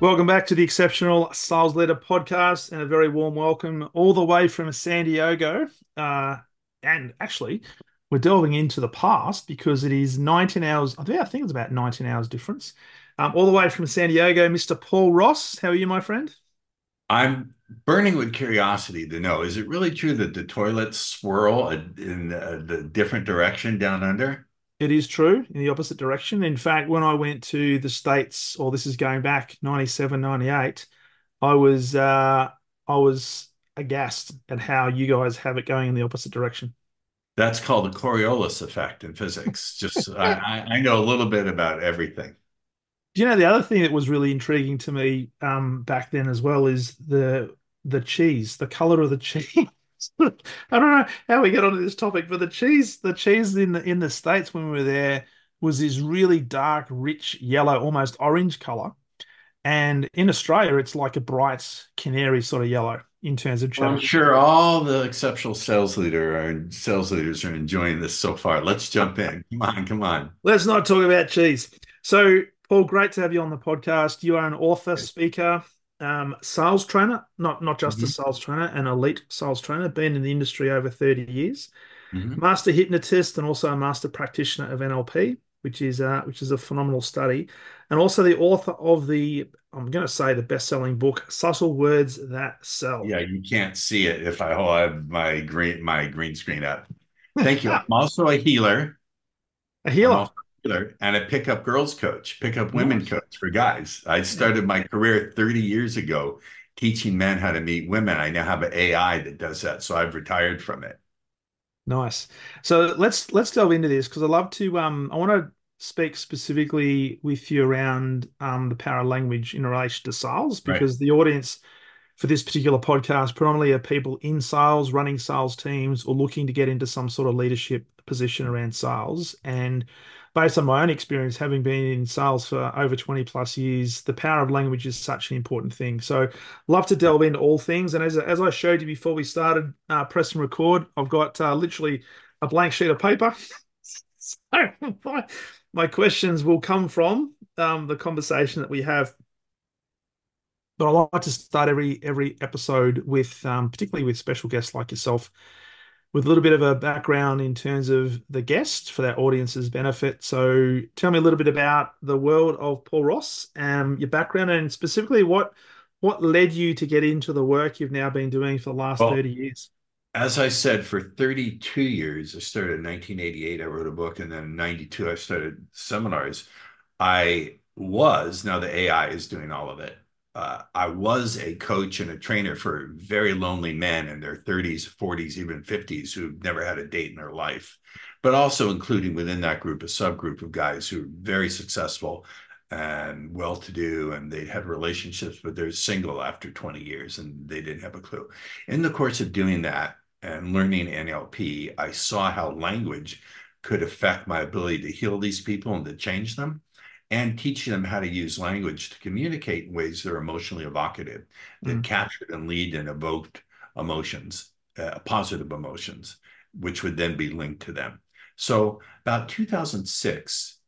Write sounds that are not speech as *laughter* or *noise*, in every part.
Welcome back to the Exceptional Sales Leader Podcast, and a very warm welcome all the way from San Diego. Uh, and actually, we're delving into the past because it is 19 hours. I think it's about 19 hours difference. Um, all the way from San Diego, Mr. Paul Ross. How are you, my friend? I'm burning with curiosity to know: is it really true that the toilets swirl in the different direction down under? It is true in the opposite direction. In fact, when I went to the States, or this is going back 97, 98, I was uh, I was aghast at how you guys have it going in the opposite direction. That's called the Coriolis effect in physics. Just I, I know a little bit about everything. Do you know the other thing that was really intriguing to me um, back then as well is the the cheese, the color of the *laughs* cheese. *laughs* I don't know how we get onto this topic, but the cheese, the cheese in the in the states when we were there was this really dark, rich yellow, almost orange color, and in Australia it's like a bright canary sort of yellow in terms of. Well, I'm sure all the exceptional sales leader and sales leaders are enjoying this so far. Let's jump in. Come on, come on. Let's not talk about cheese. So, Paul, great to have you on the podcast. You are an author, speaker, um, sales trainer, not not just mm-hmm. a sales trainer, an elite sales trainer, been in the industry over 30 years, mm-hmm. master hypnotist, and also a master practitioner of NLP, which is uh, which is a phenomenal study, and also the author of the I'm going to say the best-selling book, Subtle Words That Sell. Yeah, you can't see it if I hold my green my green screen up. Thank you. *laughs* I'm also a healer. A healer and a pickup girls coach, pickup women coach for guys. I started my career 30 years ago teaching men how to meet women. I now have an AI that does that, so I've retired from it. Nice. So let's let's delve into this because I love to. Um, I want to speak specifically with you around um, the power of language in relation to sales because right. the audience for this particular podcast predominantly are people in sales, running sales teams, or looking to get into some sort of leadership position around sales and based on my own experience, having been in sales for over 20 plus years, the power of language is such an important thing. So, love to delve into all things. And as, as I showed you before we started uh, press and record, I've got uh, literally a blank sheet of paper. *laughs* so, my, my, questions will come from um, the conversation that we have. But I like to start every every episode with, um, particularly with special guests like yourself, with a little bit of a background in terms of the guest for that audience's benefit. So, tell me a little bit about the world of Paul Ross, um, your background, and specifically what what led you to get into the work you've now been doing for the last well, 30 years. As I said, for 32 years, I started in 1988. I wrote a book, and then in 92, I started seminars. I was now the AI is doing all of it uh, I was a coach and a trainer for very lonely men in their 30s, 40s, even 50s who've never had a date in their life, but also including within that group a subgroup of guys who are very successful and well to do, and they had relationships, but they're single after 20 years and they didn't have a clue. In the course of doing that and learning NLP, I saw how language could affect my ability to heal these people and to change them and teaching them how to use language to communicate in ways that are emotionally evocative, that mm-hmm. captured and lead and evoked emotions, uh, positive emotions, which would then be linked to them. So about 2006,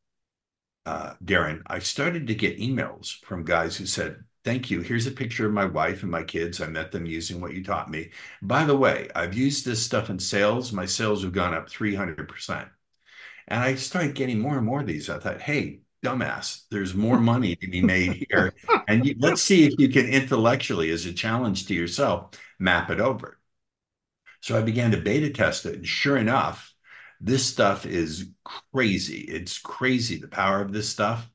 uh, Darren, I started to get emails from guys who said, Thank you. Here's a picture of my wife and my kids. I met them using what you taught me. By the way, I've used this stuff in sales. My sales have gone up 300%. And I started getting more and more of these. I thought, hey, dumbass. There's more money to be made here. and you, let's see if you can intellectually, as a challenge to yourself, map it over. So I began to beta test it. And sure enough, this stuff is crazy. It's crazy the power of this stuff.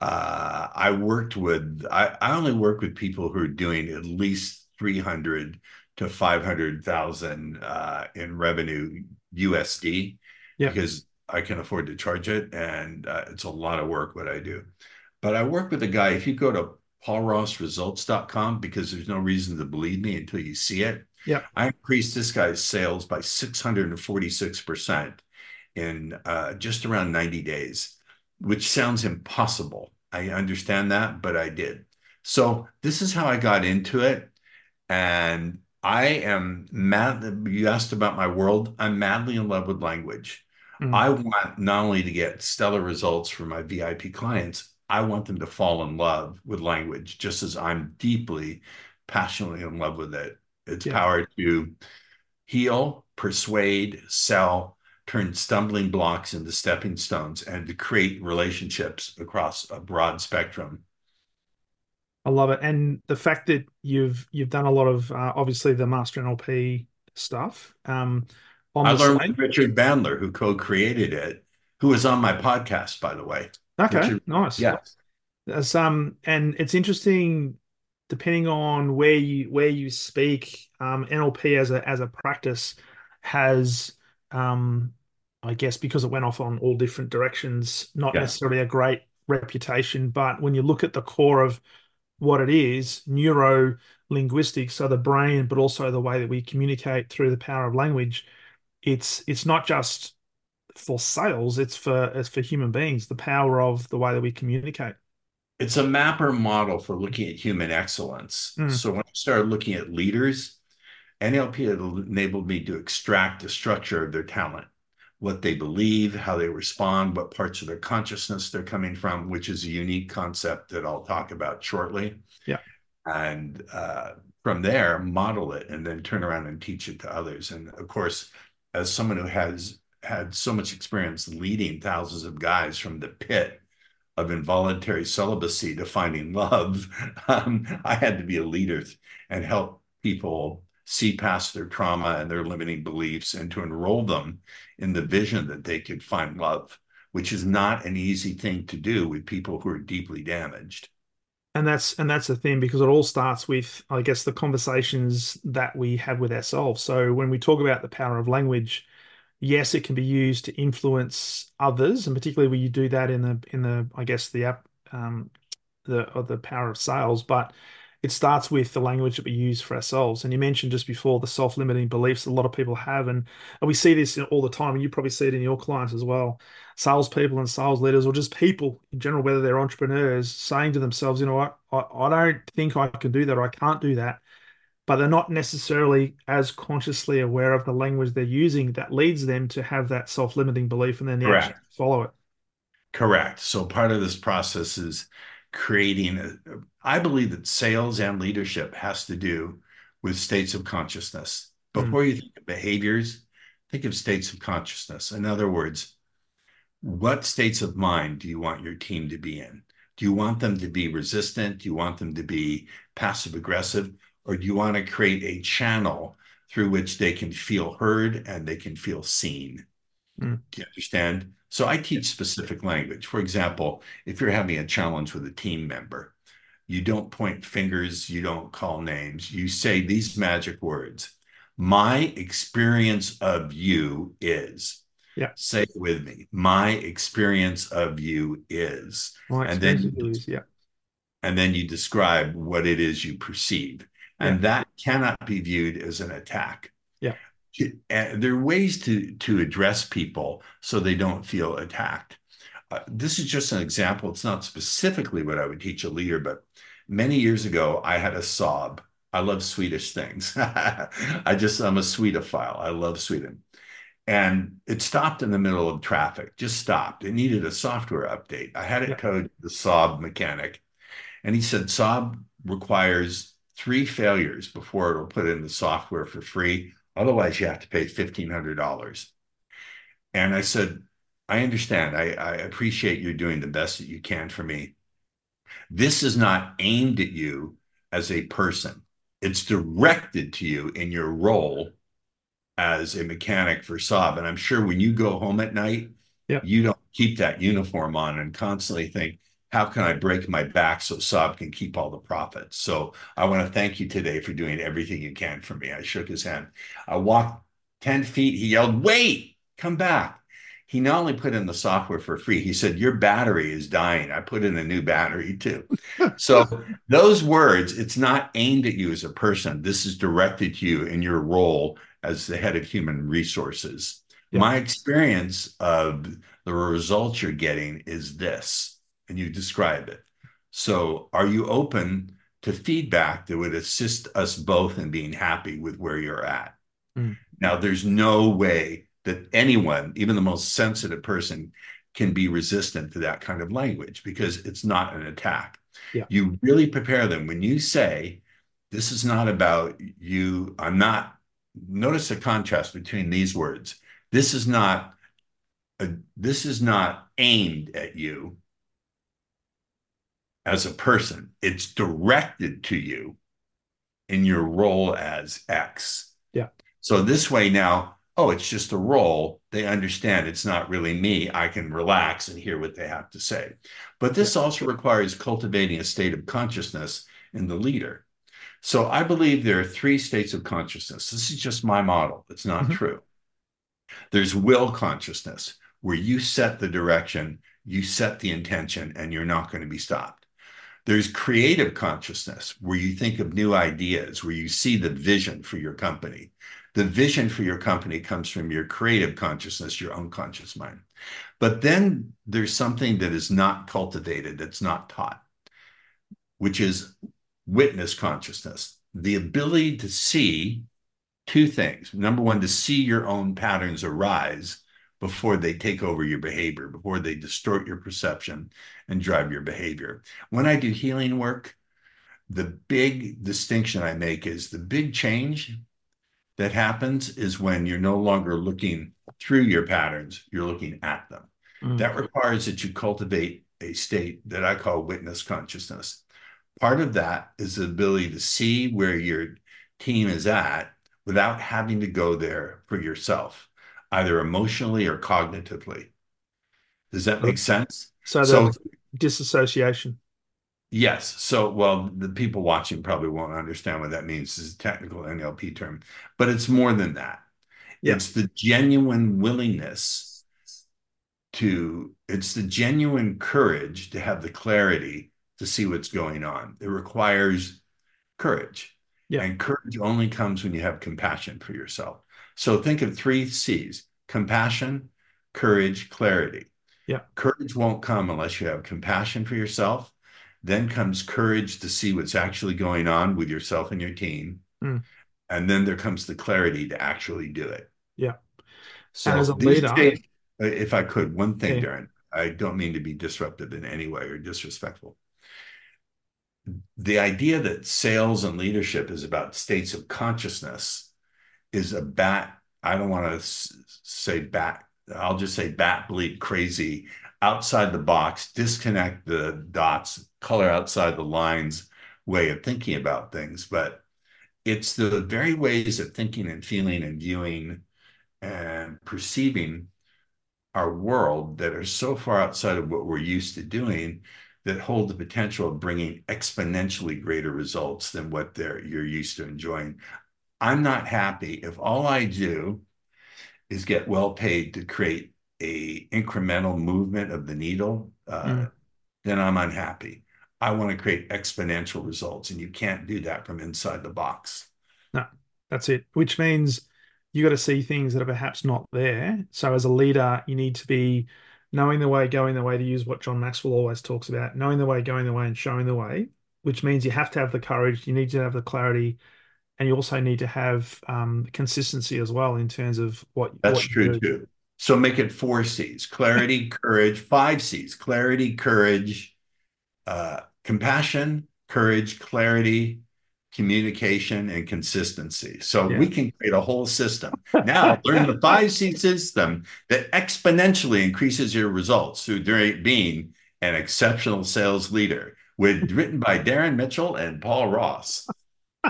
Uh, I worked with, I, I only work with people who are doing at least 300 to 500,000 uh, in revenue USD yeah. because I can afford to charge it, and uh, it's a lot of work what I do. But I work with a guy. If you go to paulrossresults.com because there's no reason to believe me until you see it. Yeah. I increased this guy's sales by 646% in uh, just around 90 days, which sounds impossible. I understand that, but I did. So this is how I got into it. And I am mad. You asked about my world. I'm madly in love with language. Mm. I want not only to get stellar results for my VIP clients, I want them to fall in love with language, just as I'm deeply, passionately in love with it. Its yeah. power to heal, persuade, sell, turn stumbling blocks into stepping stones, and to create relationships across a broad spectrum I love it, and the fact that you've you've done a lot of uh, obviously the master NLP stuff. Um, I learned with Richard Bandler, who co-created it, who was on my podcast, by the way. Okay, Richard, nice. Yeah. Um, and it's interesting, depending on where you where you speak. Um, NLP as a as a practice has, um, I guess, because it went off on all different directions, not yeah. necessarily a great reputation. But when you look at the core of what it is, neuro linguistics, so the brain, but also the way that we communicate through the power of language. It's it's not just for sales; it's for it's for human beings. The power of the way that we communicate. It's a mapper model for looking at human excellence. Mm. So when I started looking at leaders, NLP enabled me to extract the structure of their talent what they believe, how they respond, what parts of their consciousness they're coming from, which is a unique concept that I'll talk about shortly. Yeah. And uh, from there, model it and then turn around and teach it to others. And of course, as someone who has had so much experience leading thousands of guys from the pit of involuntary celibacy to finding love, *laughs* um, I had to be a leader and help people see past their trauma and their limiting beliefs and to enroll them in the vision that they could find love, which is not an easy thing to do with people who are deeply damaged. And that's and that's the thing because it all starts with, I guess, the conversations that we have with ourselves. So when we talk about the power of language, yes, it can be used to influence others, and particularly when you do that in the in the, I guess, the app, um, the the power of sales, but it starts with the language that we use for ourselves. And you mentioned just before the self-limiting beliefs a lot of people have, and, and we see this all the time, and you probably see it in your clients as well. Salespeople and sales leaders, or just people in general, whether they're entrepreneurs, saying to themselves, you know what, I, I don't think I can do that, or I can't do that. But they're not necessarily as consciously aware of the language they're using that leads them to have that self-limiting belief, and then they follow it. Correct. So part of this process is creating a, I believe that sales and leadership has to do with states of consciousness. Hmm. Before mm. you think of behaviors, think of states of consciousness. In other words, what states of mind do you want your team to be in? Do you want them to be resistant? Do you want them to be passive aggressive? Or do you want to create a channel through which they can feel heard and they can feel seen? Mm. Do you understand? So I teach specific language. For example, if you're having a challenge with a team member, you don't point fingers, you don't call names, you say these magic words. My experience of you is. Yeah. Say it with me. My experience of you is. My and then is, yeah. And then you describe what it is you perceive. Yeah. And that cannot be viewed as an attack. Yeah. There are ways to to address people so they don't feel attacked. Uh, this is just an example. It's not specifically what I would teach a leader, but many years ago, I had a Saab. I love Swedish things. *laughs* I just, I'm a Swedophile. I love Sweden. And it stopped in the middle of traffic, just stopped. It needed a software update. I had it yeah. code the Saab mechanic. And he said, Saab requires three failures before it'll put in the software for free. Otherwise, you have to pay $1,500. And I said, I understand. I, I appreciate you doing the best that you can for me. This is not aimed at you as a person. It's directed to you in your role as a mechanic for Saab. And I'm sure when you go home at night, yep. you don't keep that uniform on and constantly think, how can I break my back so Saab can keep all the profits? So I want to thank you today for doing everything you can for me. I shook his hand. I walked 10 feet. He yelled, wait, come back. He not only put in the software for free, he said, Your battery is dying. I put in a new battery too. *laughs* so, those words, it's not aimed at you as a person. This is directed to you in your role as the head of human resources. Yeah. My experience of the results you're getting is this, and you describe it. So, are you open to feedback that would assist us both in being happy with where you're at? Mm. Now, there's no way that anyone, even the most sensitive person, can be resistant to that kind of language because it's not an attack. Yeah. You really prepare them when you say, This is not about you. I'm not, notice the contrast between these words. This is not. A, this is not aimed at you as a person. It's directed to you in your role as X. Yeah. So this way now oh, it's just a role. They understand it's not really me. I can relax and hear what they have to say. But this also requires cultivating a state of consciousness in the leader. So I believe there are three states of consciousness. This is just my model, it's not mm-hmm. true. There's will consciousness, where you set the direction, you set the intention, and you're not going to be stopped. There's creative consciousness, where you think of new ideas, where you see the vision for your company the vision for your company comes from your creative consciousness, your unconscious mind. But then there's something that is not cultivated, that's not taught, which is witness consciousness, the ability to see two things. Number one, to see your own patterns arise before they take over your behavior, before they distort your perception and drive your behavior. When I do healing work, the big distinction I make is the big change that happens is when you're no longer looking through your patterns, you're looking at them. Mm. That requires that you cultivate a state that I call witness consciousness. Part of that is the ability to see where your team is at without having to go there for yourself, either emotionally or cognitively. Does that make sense? So, so disassociation. Yes. So, well, the people watching probably won't understand what that means. This is a technical NLP term, but it's more than that. Yeah. It's the genuine willingness to, it's the genuine courage to have the clarity to see what's going on. It requires courage. Yeah. And courage only comes when you have compassion for yourself. So think of three C's compassion, courage, clarity. Yeah. Courage won't come unless you have compassion for yourself then comes courage to see what's actually going on with yourself and your team. Mm. And then there comes the clarity to actually do it. Yeah. So as a leader, days, if I could, one thing, Darren, I don't mean to be disruptive in any way or disrespectful. The idea that sales and leadership is about states of consciousness is a bat. I don't want to say bat. I'll just say bat bleep crazy outside the box, disconnect the dots, color outside the lines way of thinking about things. But it's the very ways of thinking and feeling and viewing and perceiving our world that are so far outside of what we're used to doing that hold the potential of bringing exponentially greater results than what they're, you're used to enjoying. I'm not happy if all I do is get well paid to create a incremental movement of the needle, uh, mm. then I'm unhappy. I want to create exponential results, and you can't do that from inside the box. No, that's it. Which means you got to see things that are perhaps not there. So as a leader, you need to be knowing the way, going the way. To use what John Maxwell always talks about, knowing the way, going the way, and showing the way. Which means you have to have the courage. You need to have the clarity and you also need to have um, consistency as well in terms of what that's what true too so make it four C's clarity, courage, five C's clarity, courage, uh, compassion, courage, clarity, communication, and consistency. So yeah. we can create a whole system. Now, learn the five C system that exponentially increases your results through being an exceptional sales leader. With written by Darren Mitchell and Paul Ross. *laughs*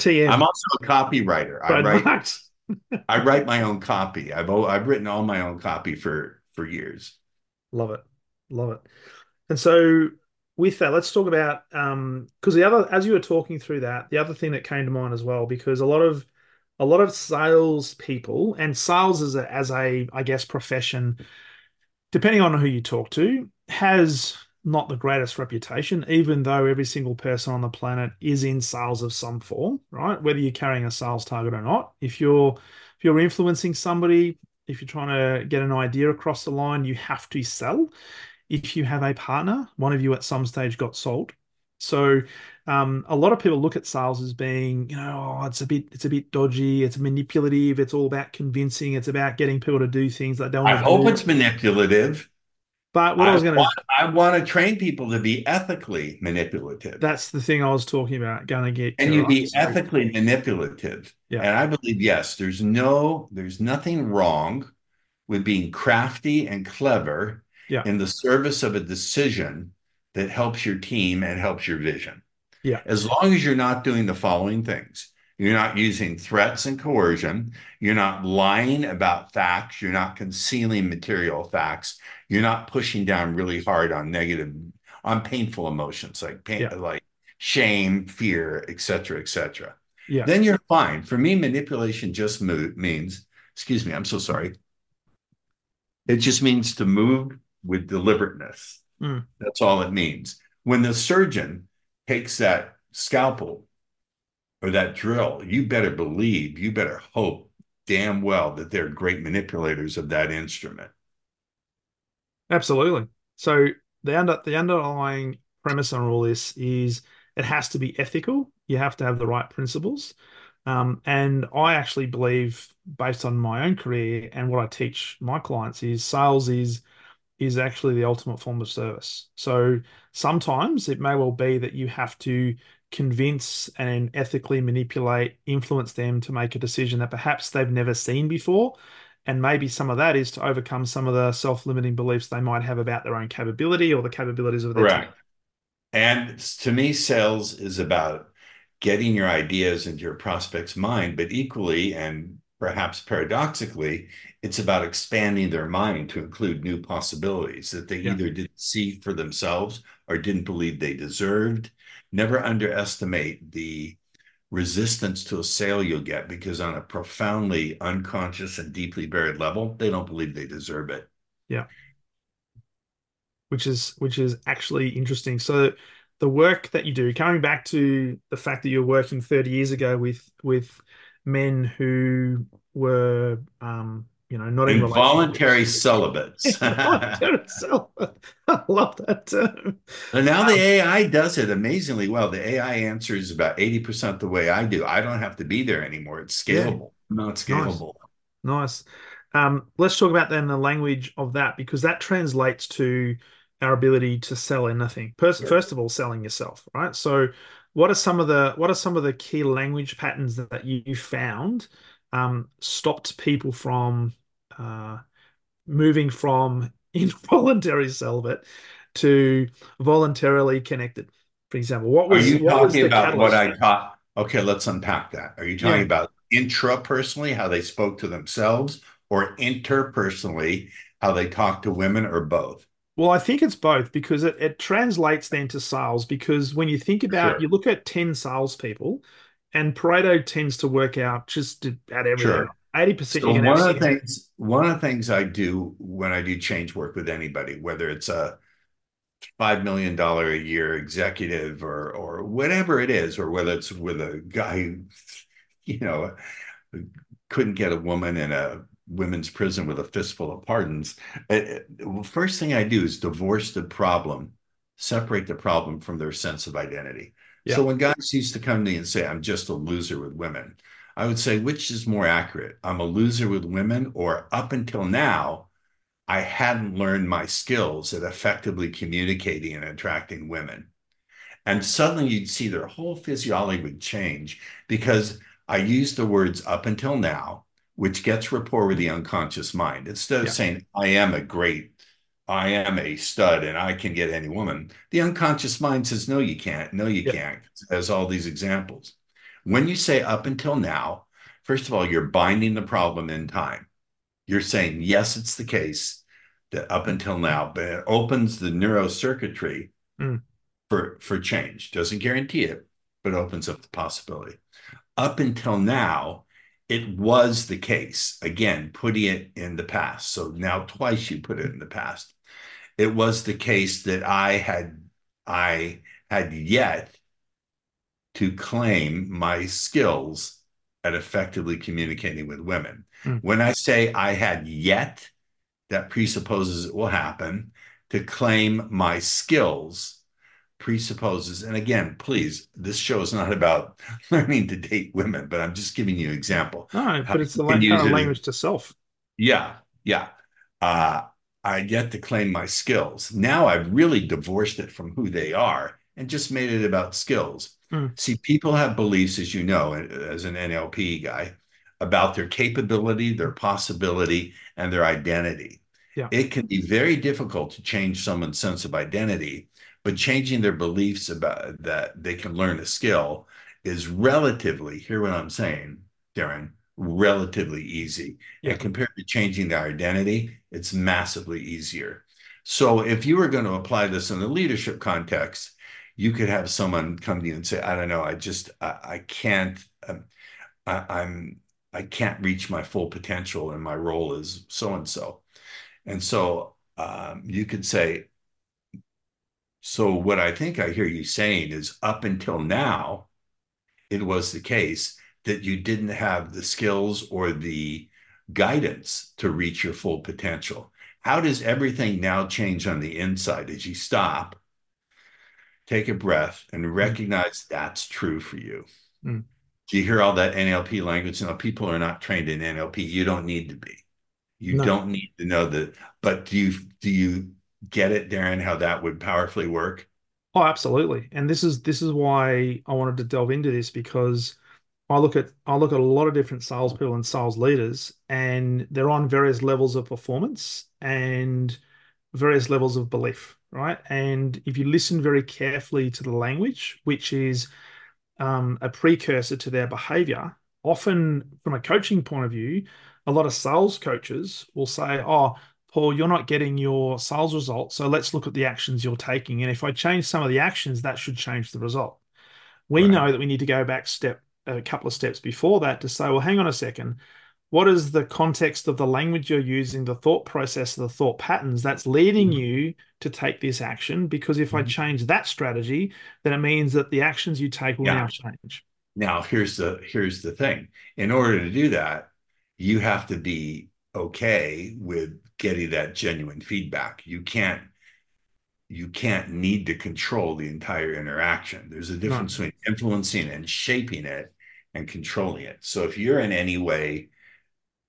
TM. I'm also a copywriter. I write. *laughs* I write my own copy. I've I've written all my own copy for for years. Love it, love it. And so with that, let's talk about um because the other as you were talking through that, the other thing that came to mind as well, because a lot of a lot of sales people and sales as a, as a, I guess, profession, depending on who you talk to, has not the greatest reputation, even though every single person on the planet is in sales of some form, right? Whether you're carrying a sales target or not. If you're if you're influencing somebody, if you're trying to get an idea across the line, you have to sell. If you have a partner, one of you at some stage got sold. So um, a lot of people look at sales as being, you know, oh, it's a bit, it's a bit dodgy, it's manipulative, it's all about convincing, it's about getting people to do things that don't. I hope do. it's manipulative. But what I, I was going to, I want to train people to be ethically manipulative. That's the thing I was talking about. Going to get and you be Sorry. ethically manipulative. Yeah. And I believe yes, there's no, there's nothing wrong with being crafty and clever yeah. in the service of a decision that helps your team and helps your vision. Yeah. As long as you're not doing the following things. You're not using threats and coercion. You're not lying about facts. You're not concealing material facts you're not pushing down really hard on negative on painful emotions like pain yeah. like shame fear etc etc yeah then you're fine for me manipulation just move, means excuse me i'm so sorry it just means to move with deliberateness mm. that's all it means when the surgeon takes that scalpel or that drill you better believe you better hope damn well that they're great manipulators of that instrument Absolutely. So the under the underlying premise on all this is it has to be ethical. You have to have the right principles. Um, and I actually believe, based on my own career and what I teach my clients, is sales is is actually the ultimate form of service. So sometimes it may well be that you have to convince and ethically manipulate, influence them to make a decision that perhaps they've never seen before and maybe some of that is to overcome some of the self-limiting beliefs they might have about their own capability or the capabilities of their Correct. team. And to me, sales is about getting your ideas into your prospect's mind, but equally and perhaps paradoxically, it's about expanding their mind to include new possibilities that they yeah. either didn't see for themselves or didn't believe they deserved. Never underestimate the resistance to a sale you'll get because on a profoundly unconscious and deeply buried level, they don't believe they deserve it. Yeah. Which is which is actually interesting. So the work that you do, coming back to the fact that you're working 30 years ago with with men who were um, you know, not involuntary celibates. *laughs* involuntary celibate. *laughs* I love that term. And now um, the AI does it amazingly well. The AI answers about 80% the way I do. I don't have to be there anymore. It's scalable, yeah. not scalable. Nice. nice. Um, let's talk about then the language of that because that translates to our ability to sell anything. First, sure. first of all, selling yourself, right? So, what are some of the what are some of the key language patterns that you found um, stopped people from uh, moving from *laughs* involuntary celibate to voluntarily connected. For example, what was are you what talking about? Catalyst? What I taught? Okay, let's unpack that. Are you talking yeah. about intrapersonally how they spoke to themselves, or interpersonally how they talked to women, or both? Well, I think it's both because it, it translates then to sales. Because when you think about, sure. you look at 10 salespeople, and Pareto tends to work out just at everything. Sure. Eighty percent. So one of the things, one of the things I do when I do change work with anybody, whether it's a five million dollar a year executive or or whatever it is, or whether it's with a guy who, you know, couldn't get a woman in a women's prison with a fistful of pardons. Eh, eh, it, it, first thing I do is divorce the problem, separate the problem from their sense of identity. Yeah. So when guys used to come to me and say, "I'm just a loser with women," I would say, which is more accurate? I'm a loser with women, or up until now, I hadn't learned my skills at effectively communicating and attracting women. And suddenly you'd see their whole physiology would change because I used the words up until now, which gets rapport with the unconscious mind. Instead of yeah. saying, I am a great, I am a stud and I can get any woman, the unconscious mind says, No, you can't. No, you yeah. can't. It has all these examples. When you say up until now, first of all, you're binding the problem in time. You're saying, yes, it's the case that up until now, but it opens the neurocircuitry mm. for, for change. Doesn't guarantee it, but opens up the possibility. Up until now, it was the case. Again, putting it in the past. So now twice you put it in the past. It was the case that I had I had yet to claim my skills at effectively communicating with women. Mm. When I say I had yet, that presupposes it will happen. To claim my skills presupposes, and again, please, this show is not about *laughs* learning to date women, but I'm just giving you an example. No, but it's the kind of language to self. Yeah, yeah. Uh, I get to claim my skills. Now I've really divorced it from who they are and just made it about skills. Mm. See, people have beliefs, as you know, as an NLP guy, about their capability, their possibility, and their identity. Yeah. It can be very difficult to change someone's sense of identity, but changing their beliefs about that they can learn a skill is relatively, hear what I'm saying, Darren, relatively easy. Yeah. And compared to changing their identity, it's massively easier. So if you were going to apply this in the leadership context, you could have someone come to you and say, I don't know, I just, I, I can't, um, I, I'm, I can't reach my full potential and my role is so and so. And so um, you could say, so what I think I hear you saying is up until now, it was the case that you didn't have the skills or the guidance to reach your full potential. How does everything now change on the inside as you stop, take a breath, and mm. recognize that's true for you? Mm. Do you hear all that NLP language? Now, people are not trained in NLP. You don't need to be. You no. don't need to know that. But do you do you get it, Darren? How that would powerfully work? Oh, absolutely. And this is this is why I wanted to delve into this because I look at I look at a lot of different salespeople and sales leaders, and they're on various levels of performance and various levels of belief, right? And if you listen very carefully to the language, which is um, a precursor to their behavior, often from a coaching point of view, a lot of sales coaches will say, "Oh, Paul, you're not getting your sales results, so let's look at the actions you're taking. And if I change some of the actions, that should change the result." We right. know that we need to go back step a couple of steps before that to say, well, hang on a second. What is the context of the language you're using, the thought process, the thought patterns that's leading mm-hmm. you to take this action? Because if mm-hmm. I change that strategy, then it means that the actions you take will yeah. now change. Now, here's the here's the thing. In order to do that, you have to be okay with getting that genuine feedback. You can't you can't need to control the entire interaction. There's a difference between influencing and shaping it and controlling it. So if you're in any way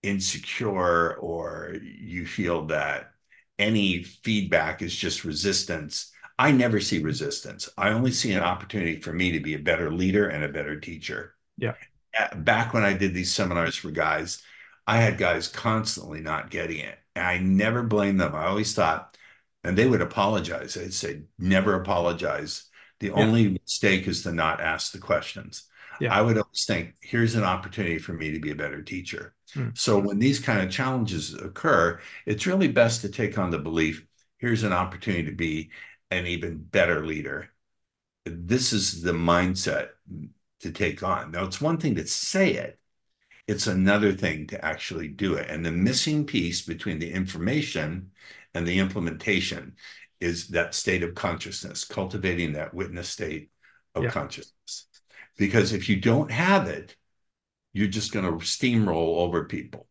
insecure or you feel that any feedback is just resistance, I never see resistance. I only see an opportunity for me to be a better leader and a better teacher. Yeah. Back when I did these seminars for guys, I had guys constantly not getting it. I never blamed them. I always thought, and they would apologize. They'd say, never apologize. The yeah. only mistake is to not ask the questions. Yeah. I would always think, here's an opportunity for me to be a better teacher. Hmm. So when these kind of challenges occur, it's really best to take on the belief, here's an opportunity to be an even better leader. This is the mindset to take on. Now, it's one thing to say it, it's another thing to actually do it. And the missing piece between the information and the implementation is that state of consciousness, cultivating that witness state of yeah. consciousness. Because if you don't have it, you're just going to steamroll over people.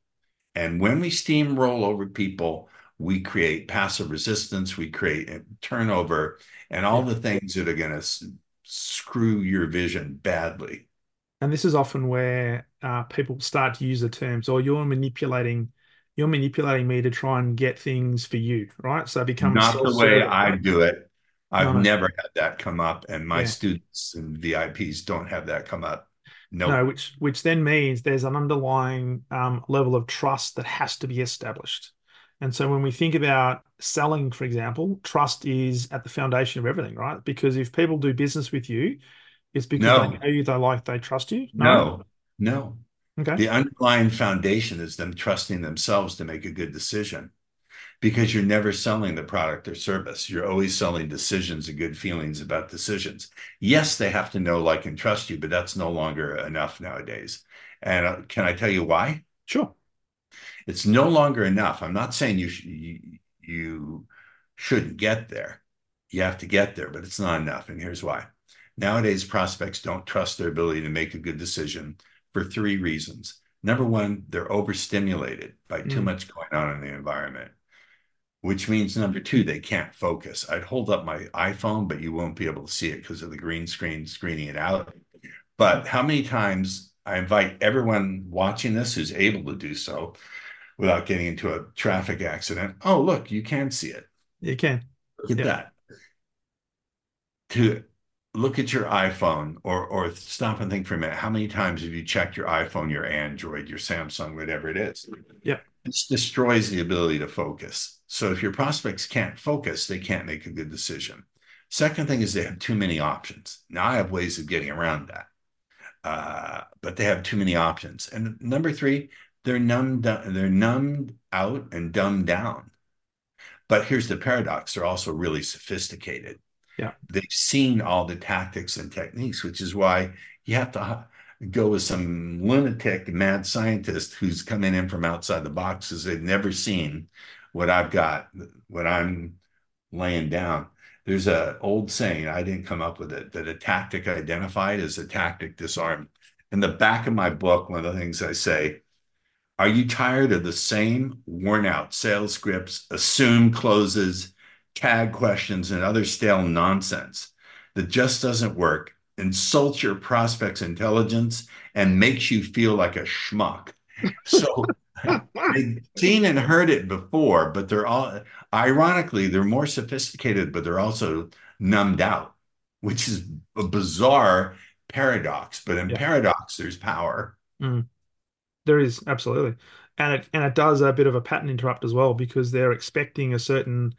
And when we steamroll over people, we create passive resistance, we create turnover, and all the things that are going to screw your vision badly. And this is often where uh, people start to use the terms, or oh, you're manipulating you're manipulating me to try and get things for you, right? So it becomes not the way I do it. I've no. never had that come up, and my yeah. students and VIPs don't have that come up. Nope. No, which which then means there's an underlying um, level of trust that has to be established. And so when we think about selling, for example, trust is at the foundation of everything, right? Because if people do business with you, it's because no. they know you, they like, they trust you. No, no. no. Okay. The underlying foundation is them trusting themselves to make a good decision. because you're never selling the product or service. You're always selling decisions and good feelings about decisions. Yes, they have to know, like, and trust you, but that's no longer enough nowadays. And uh, can I tell you why? Sure. It's no longer enough. I'm not saying you, sh- you, you shouldn't get there. You have to get there, but it's not enough. And here's why. Nowadays, prospects don't trust their ability to make a good decision for three reasons. Number one, they're overstimulated by too mm. much going on in the environment which means number two, they can't focus. I'd hold up my iPhone, but you won't be able to see it because of the green screen screening it out. But how many times I invite everyone watching this who's able to do so without getting into a traffic accident? Oh, look, you can see it. You can. Look at that. To look at your iPhone or or stop and think for a minute. How many times have you checked your iPhone, your Android, your Samsung, whatever it is? Yeah. This destroys the ability to focus. So if your prospects can't focus, they can't make a good decision. Second thing is they have too many options. Now I have ways of getting around that, uh, but they have too many options. And number three, they're numbed, they're numbed out and dumbed down. But here's the paradox: they're also really sophisticated. Yeah, they've seen all the tactics and techniques, which is why you have to uh, go with some lunatic mad scientist who's coming in from outside the box because they've never seen what I've got, what I'm laying down. There's a old saying, I didn't come up with it, that a tactic identified is a tactic disarmed. In the back of my book, one of the things I say, are you tired of the same worn out sales scripts, assumed closes, tag questions, and other stale nonsense that just doesn't work insults your prospect's intelligence and makes you feel like a schmuck. So *laughs* they've seen and heard it before, but they're all ironically, they're more sophisticated, but they're also numbed out, which is a bizarre paradox. But in yeah. paradox, there's power. Mm. There is absolutely. And it and it does a bit of a pattern interrupt as well because they're expecting a certain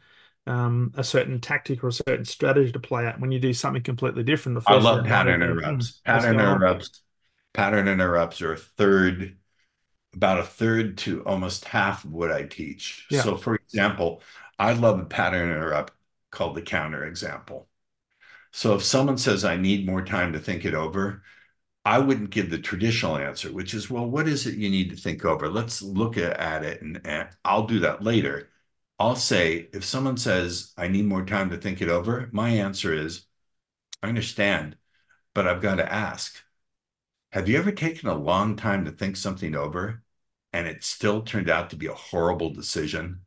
um, a certain tactic or a certain strategy to play out when you do something completely different. I love pattern interrupts. Pattern interrupts. Pattern interrupts are a third, about a third to almost half of what I teach. Yeah. So, for example, I love a pattern interrupt called the counter example. So, if someone says, I need more time to think it over, I wouldn't give the traditional answer, which is, well, what is it you need to think over? Let's look at it and, and I'll do that later I'll say, if someone says, I need more time to think it over, my answer is, I understand, but I've got to ask, have you ever taken a long time to think something over and it still turned out to be a horrible decision?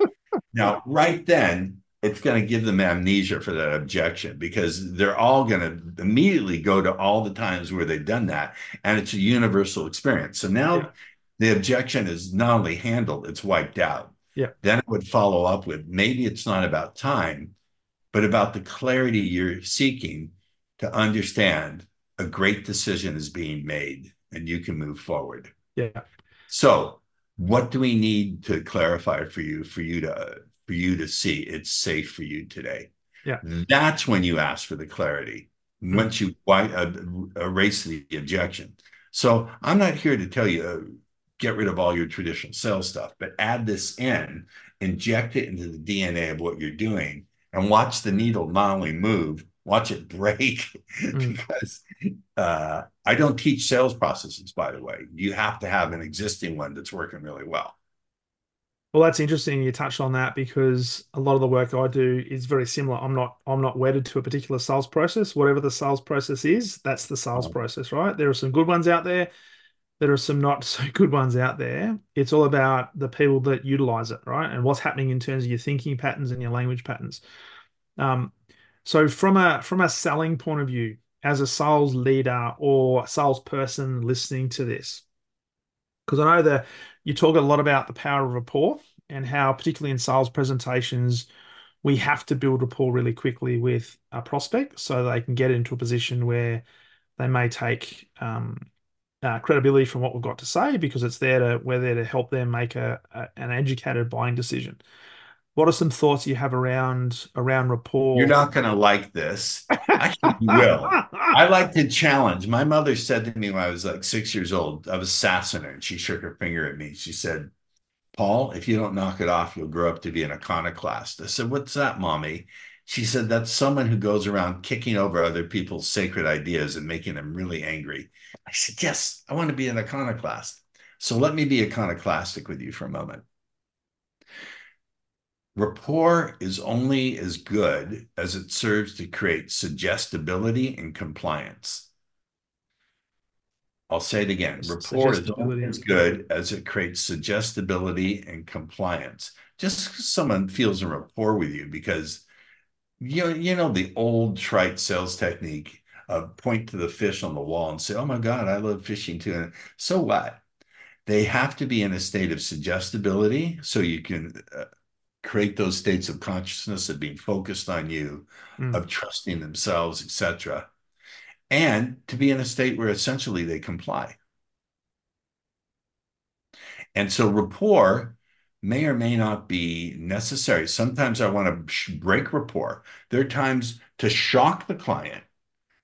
*laughs* now, right then, it's going to give them amnesia for that objection because they're all going to immediately go to all the times where they've done that. And it's a universal experience. So now yeah. the objection is not only handled, it's wiped out. Yeah. Then I would follow up with maybe it's not about time, but about the clarity you're seeking to understand a great decision is being made and you can move forward. Yeah. So, what do we need to clarify for you for you to for you to see it's safe for you today? Yeah. That's when you ask for the clarity. Once you uh, erase the objection. So, I'm not here to tell you get rid of all your traditional sales stuff, but add this in, inject it into the DNA of what you're doing, and watch the needle not only move, watch it break. *laughs* Mm. because uh, I don't teach sales processes, by the way. You have to have an existing one that's working really well. Well, that's interesting. You touched on that because a lot of the work I do is very similar. I'm not I'm not wedded to a particular sales process. Whatever the sales process is, that's the sales oh. process, right? There are some good ones out there there are some not *laughs* so good ones out there. It's all about the people that utilize it, right? And what's happening in terms of your thinking patterns and your language patterns. Um, so from a from a selling point of view, as a sales leader or salesperson listening to this, because I know that you talk a lot about the power of rapport and how, particularly in sales presentations, we have to build rapport really quickly with a prospect so they can get into a position where they may take um, uh, credibility from what we've got to say because it's there to we're there to help them make a, a, an educated buying decision. What are some thoughts you have around around rapport? You're not going to like this. I will. I like to challenge. My mother said to me when I was like six years old, I was sassing her, and she shook her finger at me. She said, Paul, if you don't knock it off, you'll grow up to be an iconoclast. I said, What's that, mommy? She said, That's someone who goes around kicking over other people's sacred ideas and making them really angry. I said, Yes, I want to be an iconoclast. So let me be iconoclastic with you for a moment. Rapport is only as good as it serves to create suggestibility and compliance. I'll say it again. Rapport is only as good as it creates suggestibility and compliance. Just someone feels a rapport with you because you know, you know the old trite sales technique of point to the fish on the wall and say, "Oh my God, I love fishing too." And so what? They have to be in a state of suggestibility so you can uh, create those states of consciousness of being focused on you, mm. of trusting themselves, etc., and to be in a state where essentially they comply. And so rapport may or may not be necessary. Sometimes I want to break rapport. There are times to shock the client,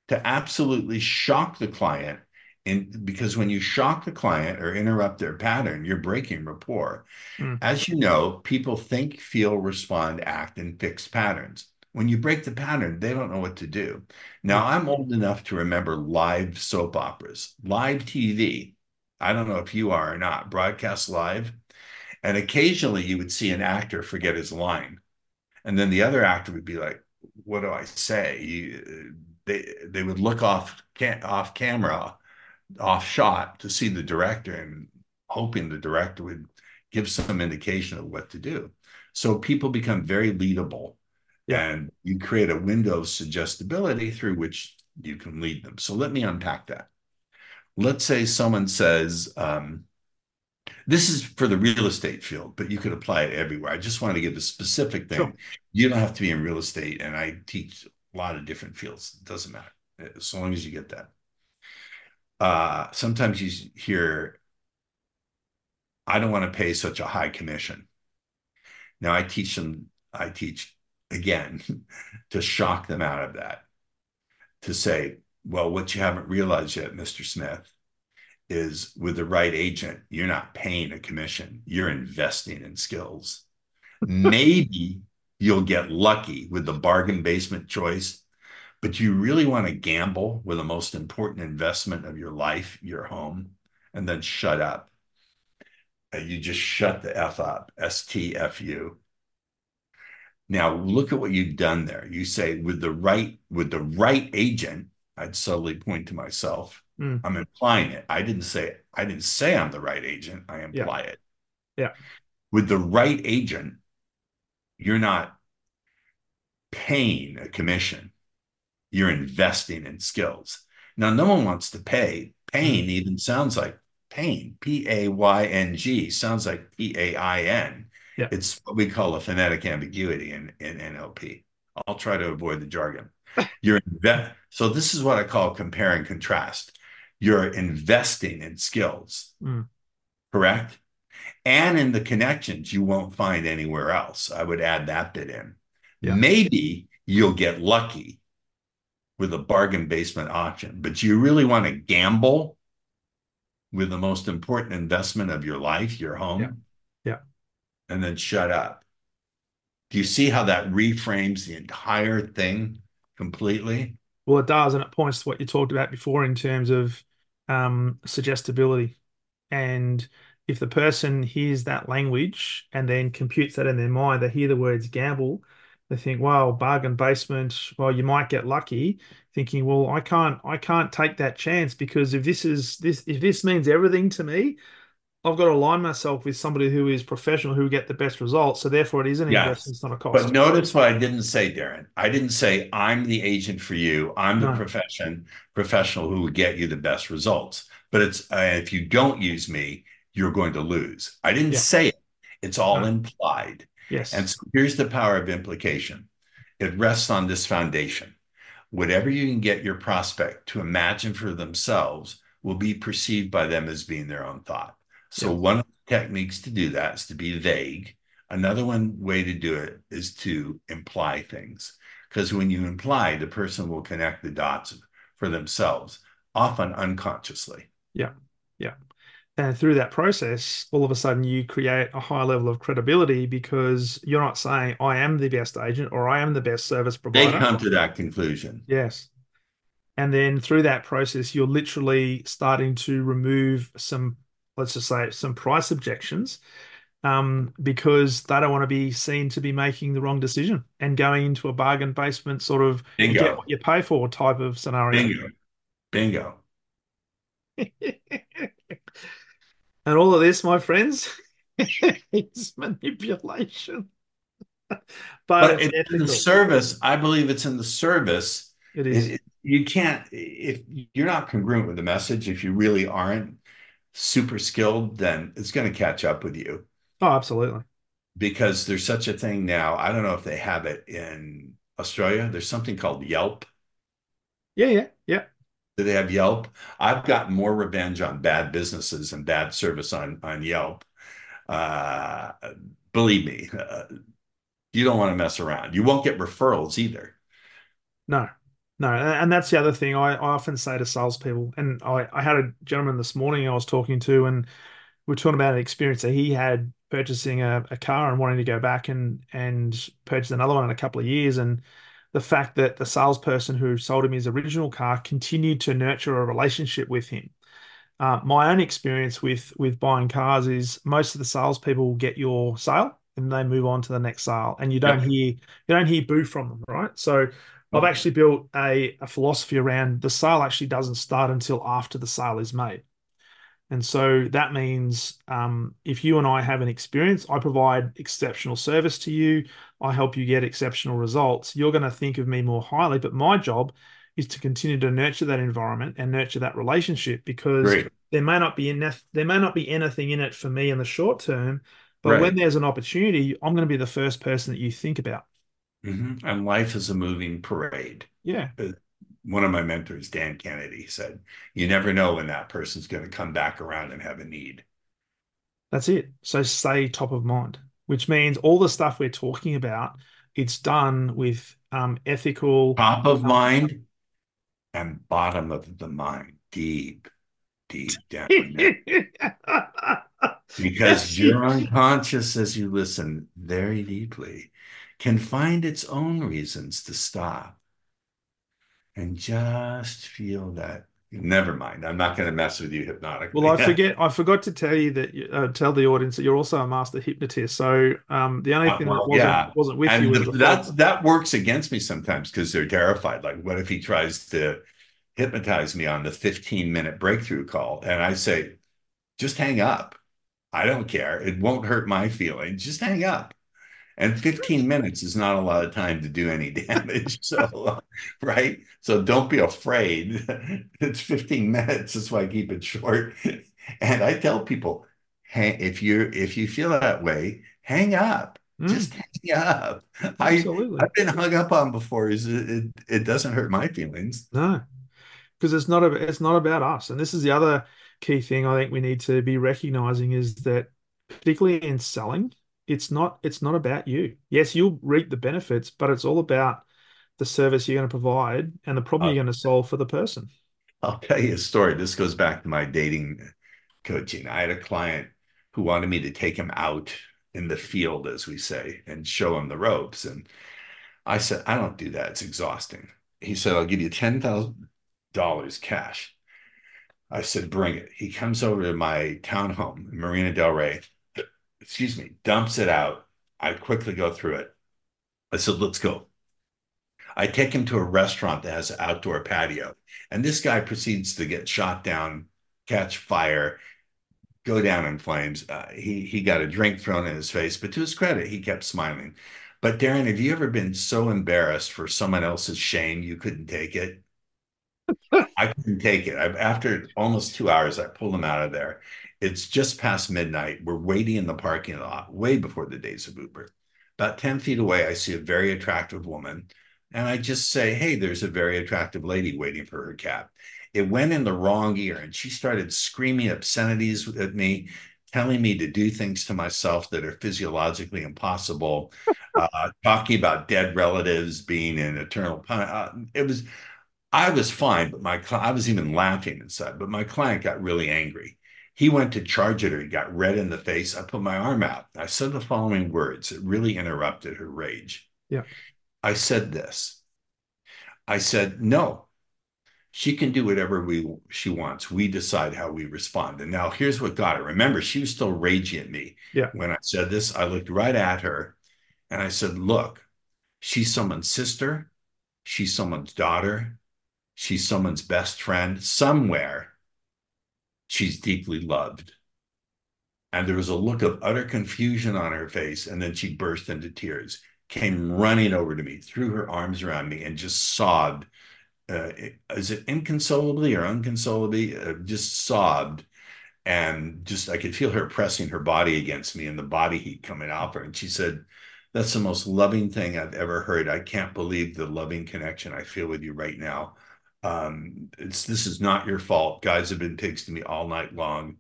to absolutely shock the client. And because when you shock the client or interrupt their pattern, you're breaking rapport. Mm. As you know, people think, feel, respond, act in fixed patterns. When you break the pattern, they don't know what to do. Now, I'm old enough to remember live soap operas, live TV. I don't know if you are or not, broadcast live and occasionally you would see an actor forget his line. And then the other actor would be like, what do I say? You, they, they would look off, off camera, off shot to see the director and hoping the director would give some indication of what to do. So people become very leadable yeah. and you create a window of suggestibility through which you can lead them. So let me unpack that. Let's say someone says, um, this is for the real estate field, but you could apply it everywhere. I just wanted to give a specific thing. Sure. You don't have to be in real estate, and I teach a lot of different fields. It doesn't matter as long as you get that. Uh, sometimes you hear, "I don't want to pay such a high commission." Now I teach them. I teach again *laughs* to shock them out of that. To say, "Well, what you haven't realized yet, Mr. Smith, is with the right agent, you're not paying a commission, you're investing in skills. *laughs* Maybe you'll get lucky with the bargain basement choice, but you really want to gamble with the most important investment of your life, your home, and then shut up. Uh, you just shut the F up, S T F U. Now look at what you've done there. You say with the right with the right agent, I'd subtly point to myself Mm. I'm implying it. I didn't say I didn't say I'm the right agent. I imply yeah. it. Yeah. With the right agent, you're not paying a commission. You're investing in skills. Now, no one wants to pay. Pain mm. even sounds like pain. P A Y N G sounds like P A I N. Yeah. It's what we call a phonetic ambiguity in, in NLP. I'll try to avoid the jargon. *laughs* You're inve- so this is what I call compare and contrast you're investing in skills, mm. correct? And in the connections you won't find anywhere else. I would add that bit in. Yeah. Maybe you'll get lucky with a bargain basement option, but you really want to gamble with the most important investment of your life, your home. Yeah. yeah. And then shut up. Do you see how that reframes the entire thing completely? Well, it does. And it points to what you talked about before in terms of um, suggestibility. And if the person hears that language and then computes that in their mind, they hear the words gamble, they think, "Well, bargain basement. Well, you might get lucky." Thinking, "Well, I can't, I can't take that chance because if this is this, if this means everything to me, I've got to align myself with somebody who is professional, who get the best results. So therefore, it is an yes. investment, it's not a cost. But notice what I didn't say, Darren. I didn't say I'm the agent for you. I'm the no. profession professional who will get you the best results. But it's uh, if you don't use me, you're going to lose. I didn't yeah. say it. It's all no. implied. Yes. And so here's the power of implication. It rests on this foundation. Whatever you can get your prospect to imagine for themselves will be perceived by them as being their own thought. So yeah. one of the techniques to do that is to be vague. Another one way to do it is to imply things. Because when you imply, the person will connect the dots for themselves, often unconsciously. Yeah. Yeah. And through that process, all of a sudden you create a high level of credibility because you're not saying, I am the best agent or I am the best service provider. They come to that conclusion. Yes. And then through that process, you're literally starting to remove some, let's just say, some price objections um, because they don't want to be seen to be making the wrong decision and going into a bargain basement sort of get what you pay for type of scenario. Bingo. Bingo. *laughs* And all of this, my friends, *laughs* is manipulation. *laughs* But But it's it's in the service. I believe it's in the service. It It- is. it- you can't, if you're not congruent with the message, if you really aren't super skilled, then it's going to catch up with you Oh, absolutely. because there's such a thing now. I don't know if they have it in Australia. There's something called Yelp. Yeah, yeah, yeah. Do they have Yelp? I've gotten more revenge on bad businesses and bad service on on Yelp. Uh, believe me, uh, you don't want to mess around. You won't get referrals either. No, no. And that's the other thing I, I often say to salespeople. And I, I had a gentleman this morning I was talking to, and we are talking about an experience that he had purchasing a, a car and wanting to go back and and purchase another one in a couple of years. And the fact that the salesperson who sold him his original car continued to nurture a relationship with him. Uh, my own experience with with buying cars is most of the salespeople will get your sale and they move on to the next sale, and you don't hear you don't hear boo from them, right? So I've actually built a, a philosophy around the sale actually doesn't start until after the sale is made. And so that means um, if you and I have an experience, I provide exceptional service to you, I help you get exceptional results, you're going to think of me more highly. But my job is to continue to nurture that environment and nurture that relationship because Great. there may not be enough, there may not be anything in it for me in the short term, but when there's an opportunity, I'm going to be the first person that you think about. Mhm. And life is a moving parade. Yeah, One of my mentors, Dan Kennedy, said, You never know when that person's going to come back around and have a need. that's it. So stay top of mind, which means all the stuff we're talking about, it's done with um, ethical. Top of mind and bottom of the mind, deep, deep down. *laughs* Because *laughs* Yes, your you- unconscious, as you listen very deeply, can find its own reasons to stop and just feel that. Never mind. I'm not going to mess with you hypnotically. Well, I *laughs* forget. I forgot to tell you that. Uh, tell the audience that you're also a master hypnotist. So um, the only Uh, thing well, that wasn't yeah. wasn't with you and the that that works against me sometimes because they're terrified. Like, what if he tries to hypnotize me on the 15 minute breakthrough call? And I say, just hang up. I don't care. It won't hurt my feelings. Just hang up. And 15 minutes is not a lot of time to do any *laughs* damage. So, uh, right? So don't be afraid. *laughs* It's 15 minutes. That's why I keep it short. And I tell people, hey, if you if you feel that way, hang up. Mm, Just hang up. I absolutely I've been hung up on before. Is it, it it doesn't hurt my feelings. no, because it's not a, it's not about us. And this is the other key thing I think we need to be recognizing is that particularly in selling, it's not it's not about you. Yes, you'll reap the benefits, but it's all about the service you're going to provide and the problem Uh, you're going to solve for the person. I'll tell you a story. This goes back to my dating coaching. I had a client who wanted me to take him out in the field, as we say, and show him the ropes. And I said, I don't do that. It's exhausting. He said, I'll give you $10,000 cash. I said, bring it. He comes over to my townhome in Marina Del Rey, excuse me, dumps it out. I quickly go through it. I said, let's go. I take him to a restaurant that has an outdoor patio, and this guy proceeds to get shot down, catch fire, go down in flames. Uh, he he got a drink thrown in his face, but to his credit, he kept smiling. But Darren, have you ever been so embarrassed for someone else's shame you couldn't take it? *laughs* I couldn't take it. I, after almost two hours, I pulled him out of there. It's just past midnight. We're waiting in the parking lot, way before the days of Uber. About 10 feet away, I see a very attractive woman. And I just say, Hey, there's a very attractive lady waiting for her cab. It went in the wrong ear, and she started screaming obscenities at me, telling me to do things to myself that are physiologically impossible, *laughs* uh, talking about dead relatives being in eternal pun. Uh, it was, I was fine, but my I was even laughing inside. But my client got really angry, He went to charge at her. He got red in the face. I put my arm out. I said the following words. It really interrupted her rage. Yeah. I said this. I said, no, she can do whatever we she wants. We decide how we respond. And now here's what got it. Remember, she was still raging at me. Yeah. When I said this, I looked right at her and I said, look, she's someone's sister, she's someone's daughter, she's someone's best friend. Somewhere she's deeply loved. And there was a look of utter confusion on her face. And then she burst into tears, came running over to me, threw her arms around me, and just sobbed uh, is it inconsolably or unconsolably? Uh, just sobbed. And just, I could feel her pressing her body against me and the body heat coming off her. And she said, That's the most loving thing I've ever heard. I can't believe the loving connection I feel with you right now. Um, it's this is not your fault. Guys have been texting me all night long.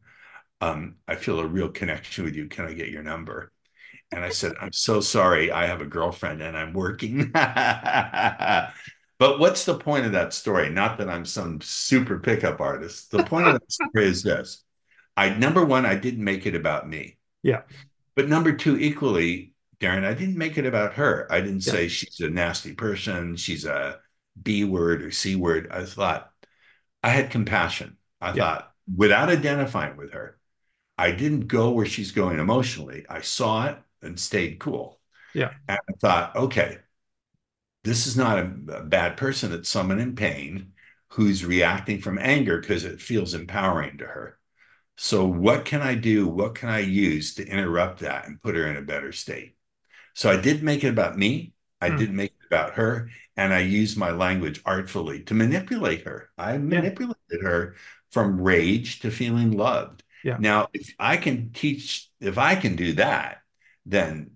Um, I feel a real connection with you. Can I get your number? And I said, I'm *laughs* so sorry. I have a girlfriend and I'm working. *laughs* But what's the point of that story? Not that I'm some super pickup artist. The point of that *laughs* story is this. I number one, I didn't make it about me. Yeah. But number two, equally, Darren, I didn't make it about her. I didn't yeah. say she's a nasty person, she's a B word or C word. I thought I had compassion. I yeah. thought without identifying with her, I didn't go where she's going emotionally. I saw it and stayed cool. Yeah. And I thought, okay, this is not a, a bad person. It's someone in pain who's reacting from anger because it feels empowering to her. So, what can I do? What can I use to interrupt that and put her in a better state? So, I did make it about me. I hmm. did make it about her. And I used my language artfully to manipulate her. I manipulated yeah. her from rage to feeling loved. Yeah. Now, if I can teach, if I can do that, then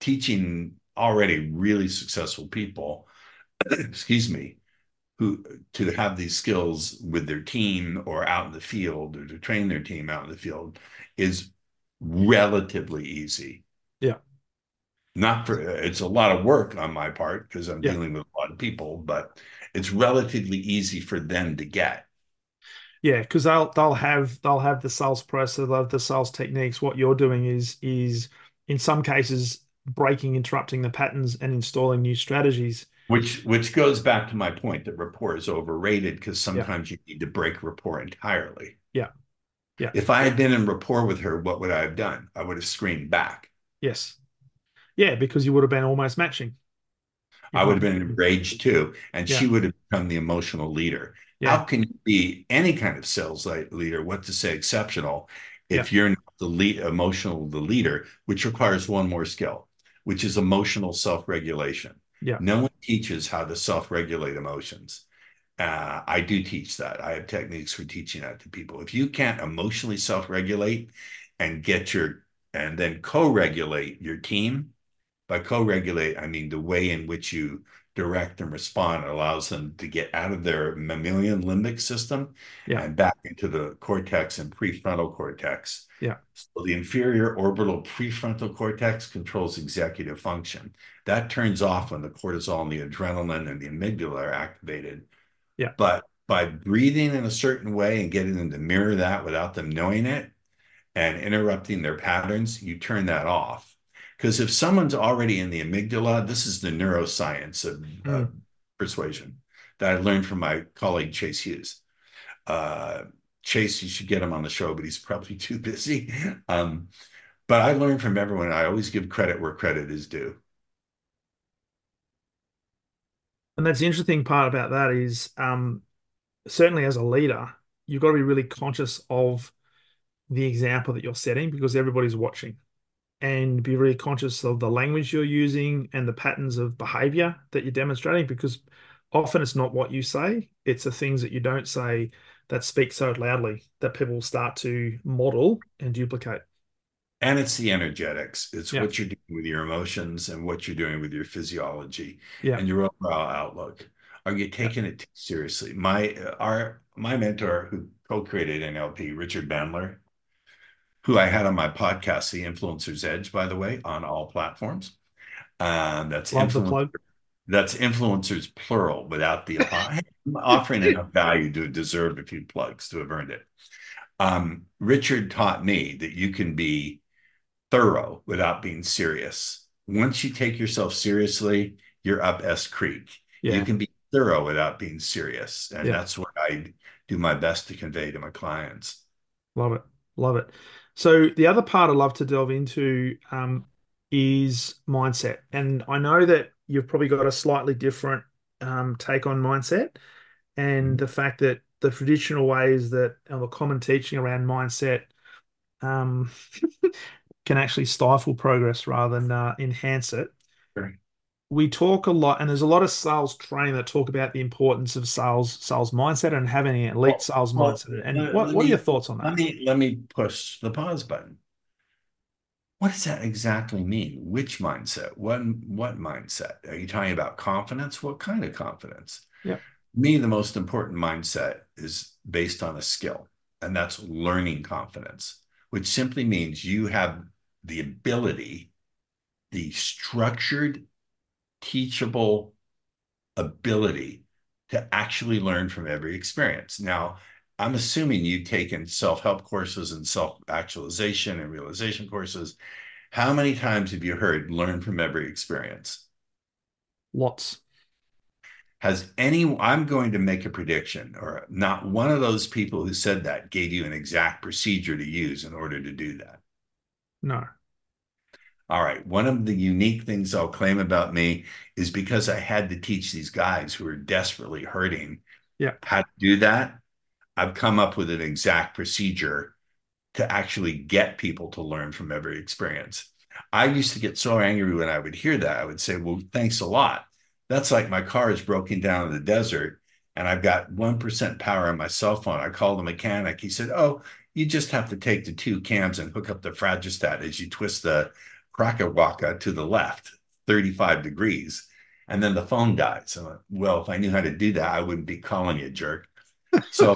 teaching already really successful people, *clears throat* excuse me, who to have these skills with their team or out in the field or to train their team out in the field is relatively easy. Yeah. Not for it's a lot of work on my part because I'm yeah. dealing with a lot of people, but it's relatively easy for them to get. Yeah, because they'll they'll have they'll have the sales process, they'll have the sales techniques. What you're doing is is in some cases breaking, interrupting the patterns, and installing new strategies. Which which goes back to my point that rapport is overrated because sometimes yeah. you need to break rapport entirely. Yeah. Yeah. If I had been in rapport with her, what would I have done? I would have screamed back. Yes. Yeah, because you would have been almost matching. I would have been enraged too. And yeah. she would have become the emotional leader. Yeah. How can you be any kind of sales leader, what to say, exceptional, if yeah. you're not the lead, emotional, the leader, which requires one more skill which is emotional self-regulation. Yeah. No one teaches how to self-regulate emotions. Uh, I do teach that. I have techniques for teaching that to people. If you can't emotionally self-regulate and get your and then co-regulate your team, by co-regulate, I mean the way in which you direct and respond allows them to get out of their mammalian limbic system yeah. and back into the cortex and prefrontal cortex. Yeah. So the inferior orbital prefrontal cortex controls executive function. That turns off when the cortisol and the adrenaline and the amygdala are activated. Yeah. But by breathing in a certain way and getting them to mirror that without them knowing it and interrupting their patterns, you turn that off because if someone's already in the amygdala, this is the neuroscience of mm. uh, persuasion that I learned from my colleague Chase Hughes. Uh, Chase, you should get him on the show, but he's probably *laughs* too busy. Um, but I learned from everyone. I always give credit where credit is due. And that's the interesting part about that is um, certainly as a leader, you've got to be really conscious of the example that you're setting because everybody's watching and be really conscious of the language you're using and the patterns of behavior that you're demonstrating because often it's not what you say it's the things that you don't say that speak so loudly that people start to model and duplicate and it's the energetics it's yeah. what you're doing with your emotions and what you're doing with your physiology yeah. and your overall outlook are you taking yeah. it seriously my uh, our my mentor who co-created nlp richard bandler who I had on my podcast, The Influencer's Edge, by the way, on all platforms. Um, that's influencer, that's influencers plural without the *laughs* offering enough value to deserve a few plugs to have earned it. Um, Richard taught me that you can be thorough without being serious. Once you take yourself seriously, you're up S Creek. Yeah. You can be thorough without being serious. And yeah. that's what I do my best to convey to my clients. Love it. Love it. So the other part I love to delve into um, is mindset. And I know that you've probably got a slightly different um, take on mindset and mm-hmm. the fact that the traditional ways that or the common teaching around mindset um, *laughs* can actually stifle progress rather than uh, enhance it. We talk a lot, and there's a lot of sales training that talk about the importance of sales sales mindset and having an elite well, sales well, mindset. And let, what, what me, are your thoughts on that? Let me let me push the pause button. What does that exactly mean? Which mindset? What what mindset? Are you talking about confidence? What kind of confidence? Yeah. Me, the most important mindset is based on a skill, and that's learning confidence, which simply means you have the ability, the structured, teachable ability to actually learn from every experience. Now, I'm assuming you've taken self help courses and self actualization and realization courses. How many times have you heard learn from every experience? Lots. Has any, I'm going to make a prediction, or not one of those people who said that gave you an exact procedure to use in order to do that? No. All right. One of the unique things I'll claim about me is because I had to teach these guys who are desperately hurting yeah. how to do that. I've come up with an exact procedure to actually get people to learn from every experience. I used to get so angry when I would hear that. I would say, Well, thanks a lot. That's like my car is broken down in the desert and I've got 1% power on my cell phone. I called the mechanic. He said, Oh, you just have to take the two cams and hook up the phragostat as you twist the Krakawaka to the left, 35 degrees. And then the phone dies. So, well, if I knew how to do that, I wouldn't be calling you, a jerk. So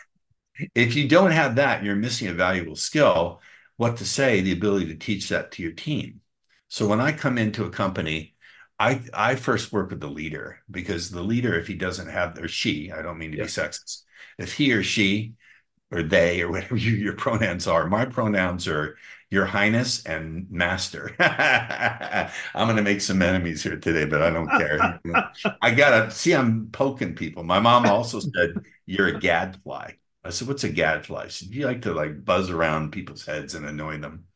*laughs* if you don't have that, you're missing a valuable skill. What to say, the ability to teach that to your team. So when I come into a company, I I first work with the leader because the leader, if he doesn't have or she, I don't mean to yeah. be sexist, if he or she or they or whatever you, *laughs* your pronouns are. My pronouns are your highness and master. *laughs* I'm going to make some enemies here today, but I don't care. I got to see, I'm poking people. My mom also said, You're a gadfly. I said, What's a gadfly? She said, You like to like buzz around people's heads and annoy them.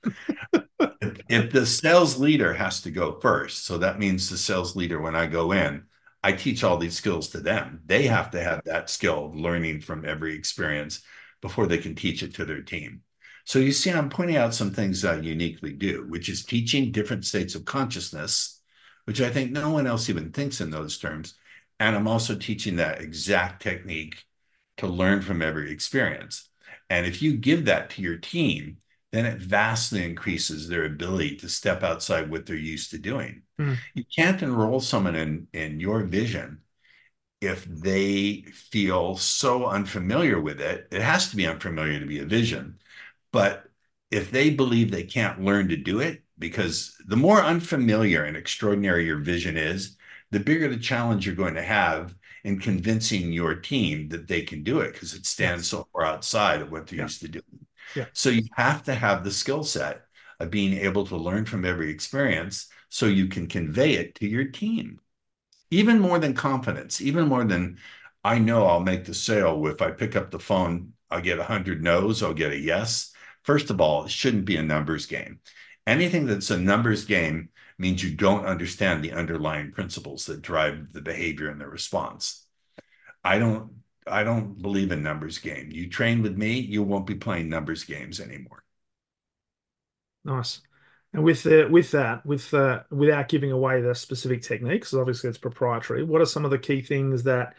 if, if the sales leader has to go first, so that means the sales leader, when I go in, I teach all these skills to them. They have to have that skill of learning from every experience before they can teach it to their team. So you see, I'm pointing out some things I uniquely do, which is teaching different states of consciousness, which I think no one else even thinks in those terms. And I'm also teaching that exact technique to learn from every experience. And if you give that to your team, then it vastly increases their ability to step outside what they're used to doing. Mm. You can't enroll someone in, in your vision if they feel so unfamiliar with it, it has to be unfamiliar to be a vision. But if they believe they can't learn to do it, because the more unfamiliar and extraordinary your vision is, the bigger the challenge you're going to have in convincing your team that they can do it because it stands so far outside of what they're yeah. used to doing. Yeah. So you have to have the skill set of being able to learn from every experience so you can convey it to your team even more than confidence, even more than I know I'll make the sale. If I pick up the phone, I'll get 100 no's, I'll get a yes. First of all, it shouldn't be a numbers game. Anything that's a numbers game means you don't understand the underlying principles that drive the behavior and the response. I don't I don't believe in numbers game. You train with me, you won't be playing numbers games anymore. Nice. And with the, with that, with uh, without giving away the specific techniques, obviously it's proprietary. What are some of the key things that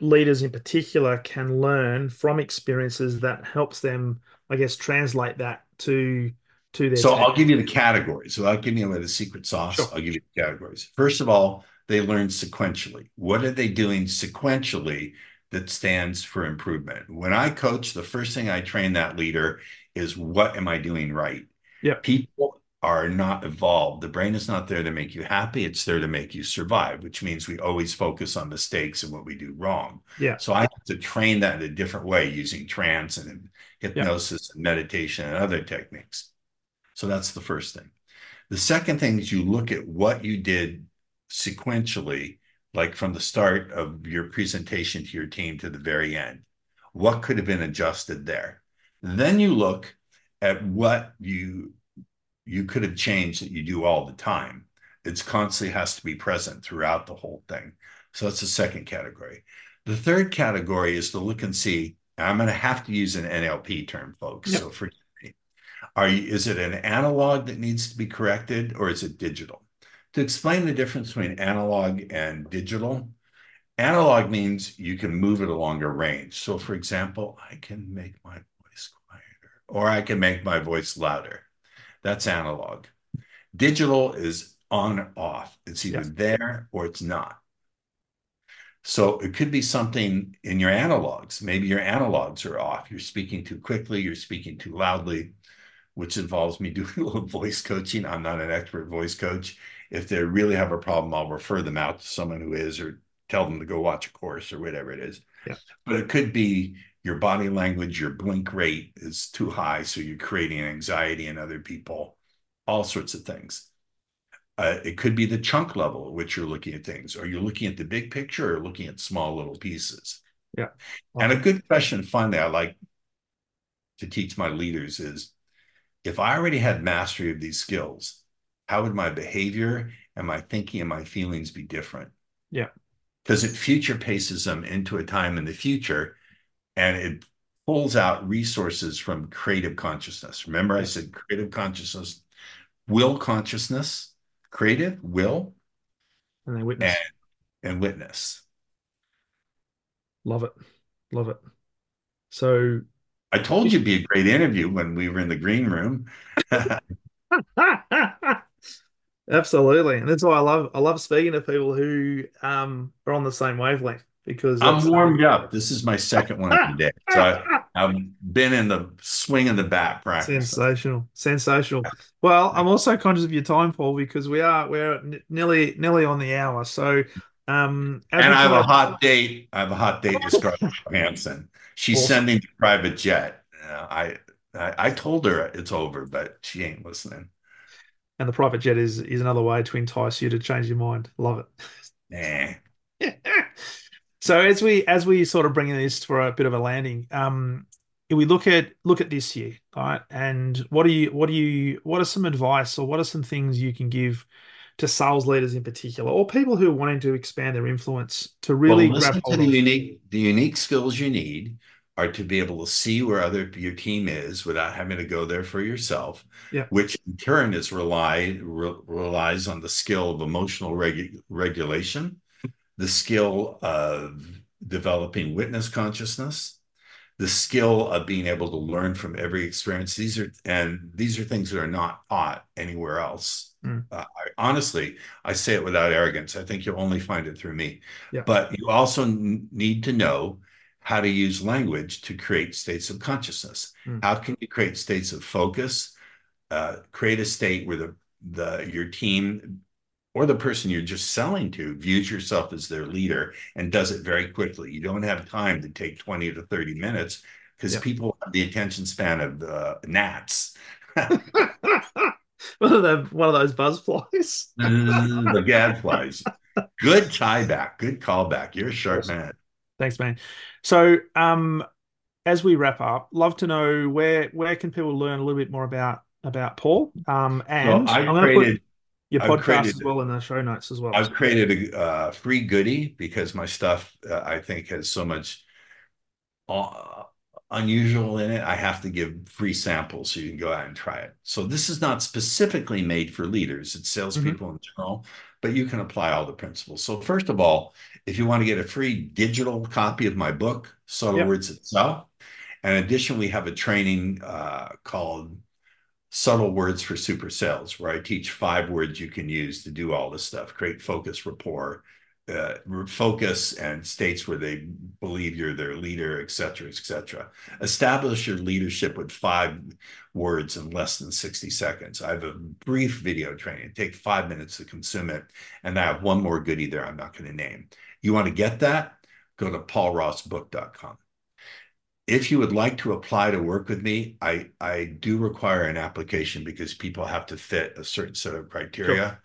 leaders in particular can learn from experiences that helps them, I guess, translate that to to their. So? I'll give you the categories. So I'll give you the secret sauce. Sure. I'll give you the categories. First of all, they learn sequentially. What are they doing sequentially that stands for improvement? When I coach, the first thing I train that leader is what am I doing right? Yeah. People are not evolved. The brain is not there to make you happy. It's there to make you survive, which means we always focus on mistakes and what we do wrong. Yeah. So I have to train that in a different way using trance and hypnosis yeah. and meditation and other techniques. So that's the first thing. The second thing is you look at what you did sequentially, like from the start of your presentation to your team to the very end. What could have been adjusted there? Then you look at what you you could have changed that you do all the time. It's constantly has to be present throughout the whole thing. So that's the second category. The third category is to look and see. I'm going to have to use an NLP term, folks. Yep. So forgive me. Are you, is it an analog that needs to be corrected or is it digital? To explain the difference between analog and digital, analog means you can move it along a range. So, for example, I can make my voice quieter or I can make my voice louder. That's analog. Digital is on off. It's either there or it's not. So it could be something in your analogs. Maybe your analogs are off. You're speaking too quickly, you're speaking too loudly, which involves me *laughs* doing a little voice coaching. I'm not an expert voice coach. If they really have a problem, I'll refer them out to someone who is or tell them to go watch a course or whatever it is. Yeah. But it could be your body language, your blink rate is too high. So you're creating anxiety in other people, all sorts of things. Uh, it could be the chunk level at which you're looking at things. Are you looking at the big picture or looking at small little pieces? Yeah. And a good question, finally, I like to teach my leaders is if I already had mastery of these skills, how would my behavior and my thinking and my feelings be different? Yeah. Because it future paces them into a time in the future and it pulls out resources from creative consciousness. Remember, I said creative consciousness, will consciousness, creative, will, and then witness. And, and witness. Love it. Love it. So I told you it'd be a great interview when we were in the green room. *laughs* Absolutely. And that's why I love I love speaking to people who um, are on the same wavelength because I'm warmed up. *laughs* This is my second one of the day. So I, have been in the swing in the bat practice. Sensational, sensational. Well, I'm also conscious of your time, Paul, because we are we're nearly nearly on the hour. So, um, and I have a hot date. I have a hot date with Scarlett Johansson. She's awesome. sending the private jet. Uh, I, I I told her it's over, but she ain't listening. And the private jet is is another way to entice you to change your mind. Love it. Nah. So as we as we sort of bring this for a bit of a landing, um, we look at look at this year, right? And what do you what do you what are some advice or what are some things you can give to sales leaders in particular, or people who are wanting to expand their influence to really well, grab hold the unique the unique skills you need are to be able to see where other your team is without having to go there for yourself. Yeah. Which in turn is rely re, relies on the skill of emotional regu- regulation the skill of developing witness consciousness, the skill of being able to learn from every experience. These are and these are things that are not taught anywhere else. Mm. Uh, I, honestly, I say it without arrogance. I think you'll only find it through me. Yeah. But you also need to know how to use language to create states of consciousness. Mm. How can you create states of focus? Uh, create a state where the the your team or the person you're just selling to views yourself as their leader and does it very quickly. You don't have time to take 20 to 30 minutes because yeah. people have the attention span of uh, gnats. *laughs* one, of the, one of those buzz flies. mm, the gadflies. Good tie back. Good callback. You're a sharp man. Thanks, man. So, um, as we wrap up, love to know where where can people learn a little bit more about about Paul? Um, and well, I created. Put, your I've podcast as well in the show notes as well. I've created a uh, free goodie because my stuff uh, I think has so much uh, unusual in it. I have to give free samples so you can go out and try it. So this is not specifically made for leaders; it's salespeople mm-hmm. in general, but you can apply all the principles. So first of all, if you want to get a free digital copy of my book, Subtle yep. Words itself, in addition, we have a training uh, called subtle words for super sales, where I teach five words you can use to do all this stuff, create focus, rapport, uh, focus and states where they believe you're their leader, et cetera, et cetera. Establish your leadership with five words in less than 60 seconds. I have a brief video training. Take five minutes to consume it. And I have one more goodie there I'm not going to name. You want to get that? Go to paulrossbook.com. If you would like to apply to work with me, I, I do require an application because people have to fit a certain set of criteria. Sure.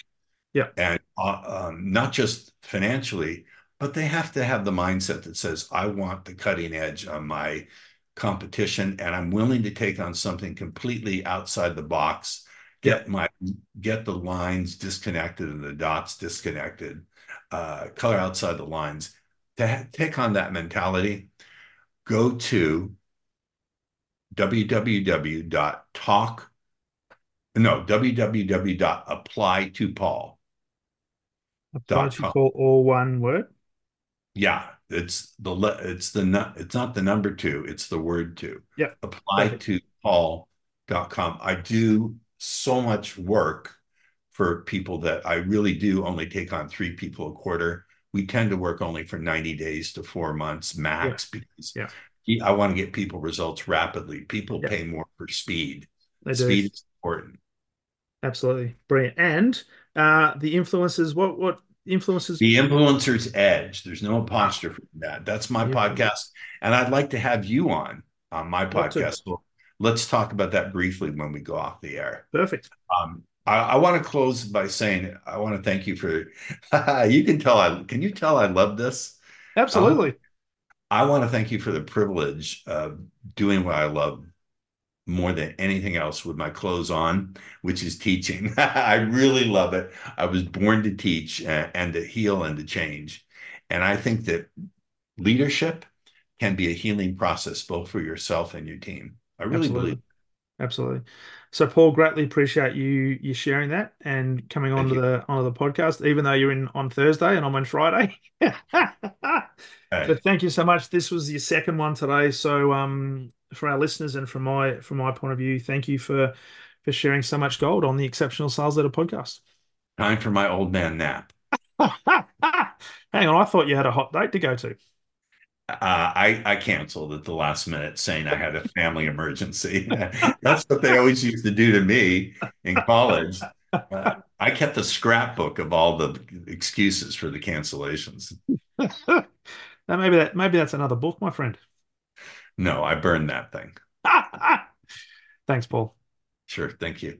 Yeah. And uh, um, not just financially, but they have to have the mindset that says, I want the cutting edge on my competition and I'm willing to take on something completely outside the box, get my get the lines disconnected and the dots disconnected, uh, color outside the lines. To take on that mentality, go to www.talk no www.applytopaul Apply to Paul all one word? Yeah it's the it's the it's not the number two it's the word two. Yeah apply to paul.com i do so much work for people that i really do only take on three people a quarter we tend to work only for 90 days to four months max yeah. because yeah. I want to get people results rapidly. People yeah. pay more for speed. They speed do. is important. Absolutely. Brilliant. And uh, the influencers, what what influencers? The influencer's edge. There's no apostrophe in that. That's my podcast. And I'd like to have you on on my podcast. So let's talk about that briefly when we go off the air. Perfect. Um, I, I want to close by saying I want to thank you for. *laughs* you can tell I can you tell I love this. Absolutely. Um, I want to thank you for the privilege of doing what I love more than anything else with my clothes on, which is teaching. *laughs* I really love it. I was born to teach and, and to heal and to change. And I think that leadership can be a healing process both for yourself and your team. I really Absolutely. believe. Absolutely. So, Paul, greatly appreciate you you sharing that and coming onto the onto the podcast, even though you're in on Thursday and I'm on Friday. But thank you so much. This was your second one today. So, um, for our listeners and from my from my point of view, thank you for for sharing so much gold on the Exceptional Sales Leader podcast. Time for my old man nap. *laughs* Hang on, I thought you had a hot date to go to. Uh, I, I canceled at the last minute saying I had a family emergency. *laughs* That's what they always used to do to me in college. Uh, I kept a scrapbook of all the excuses for the cancellations. *laughs* now maybe that maybe that's another book, my friend. No, I burned that thing. *laughs* Thanks, Paul. Sure. Thank you.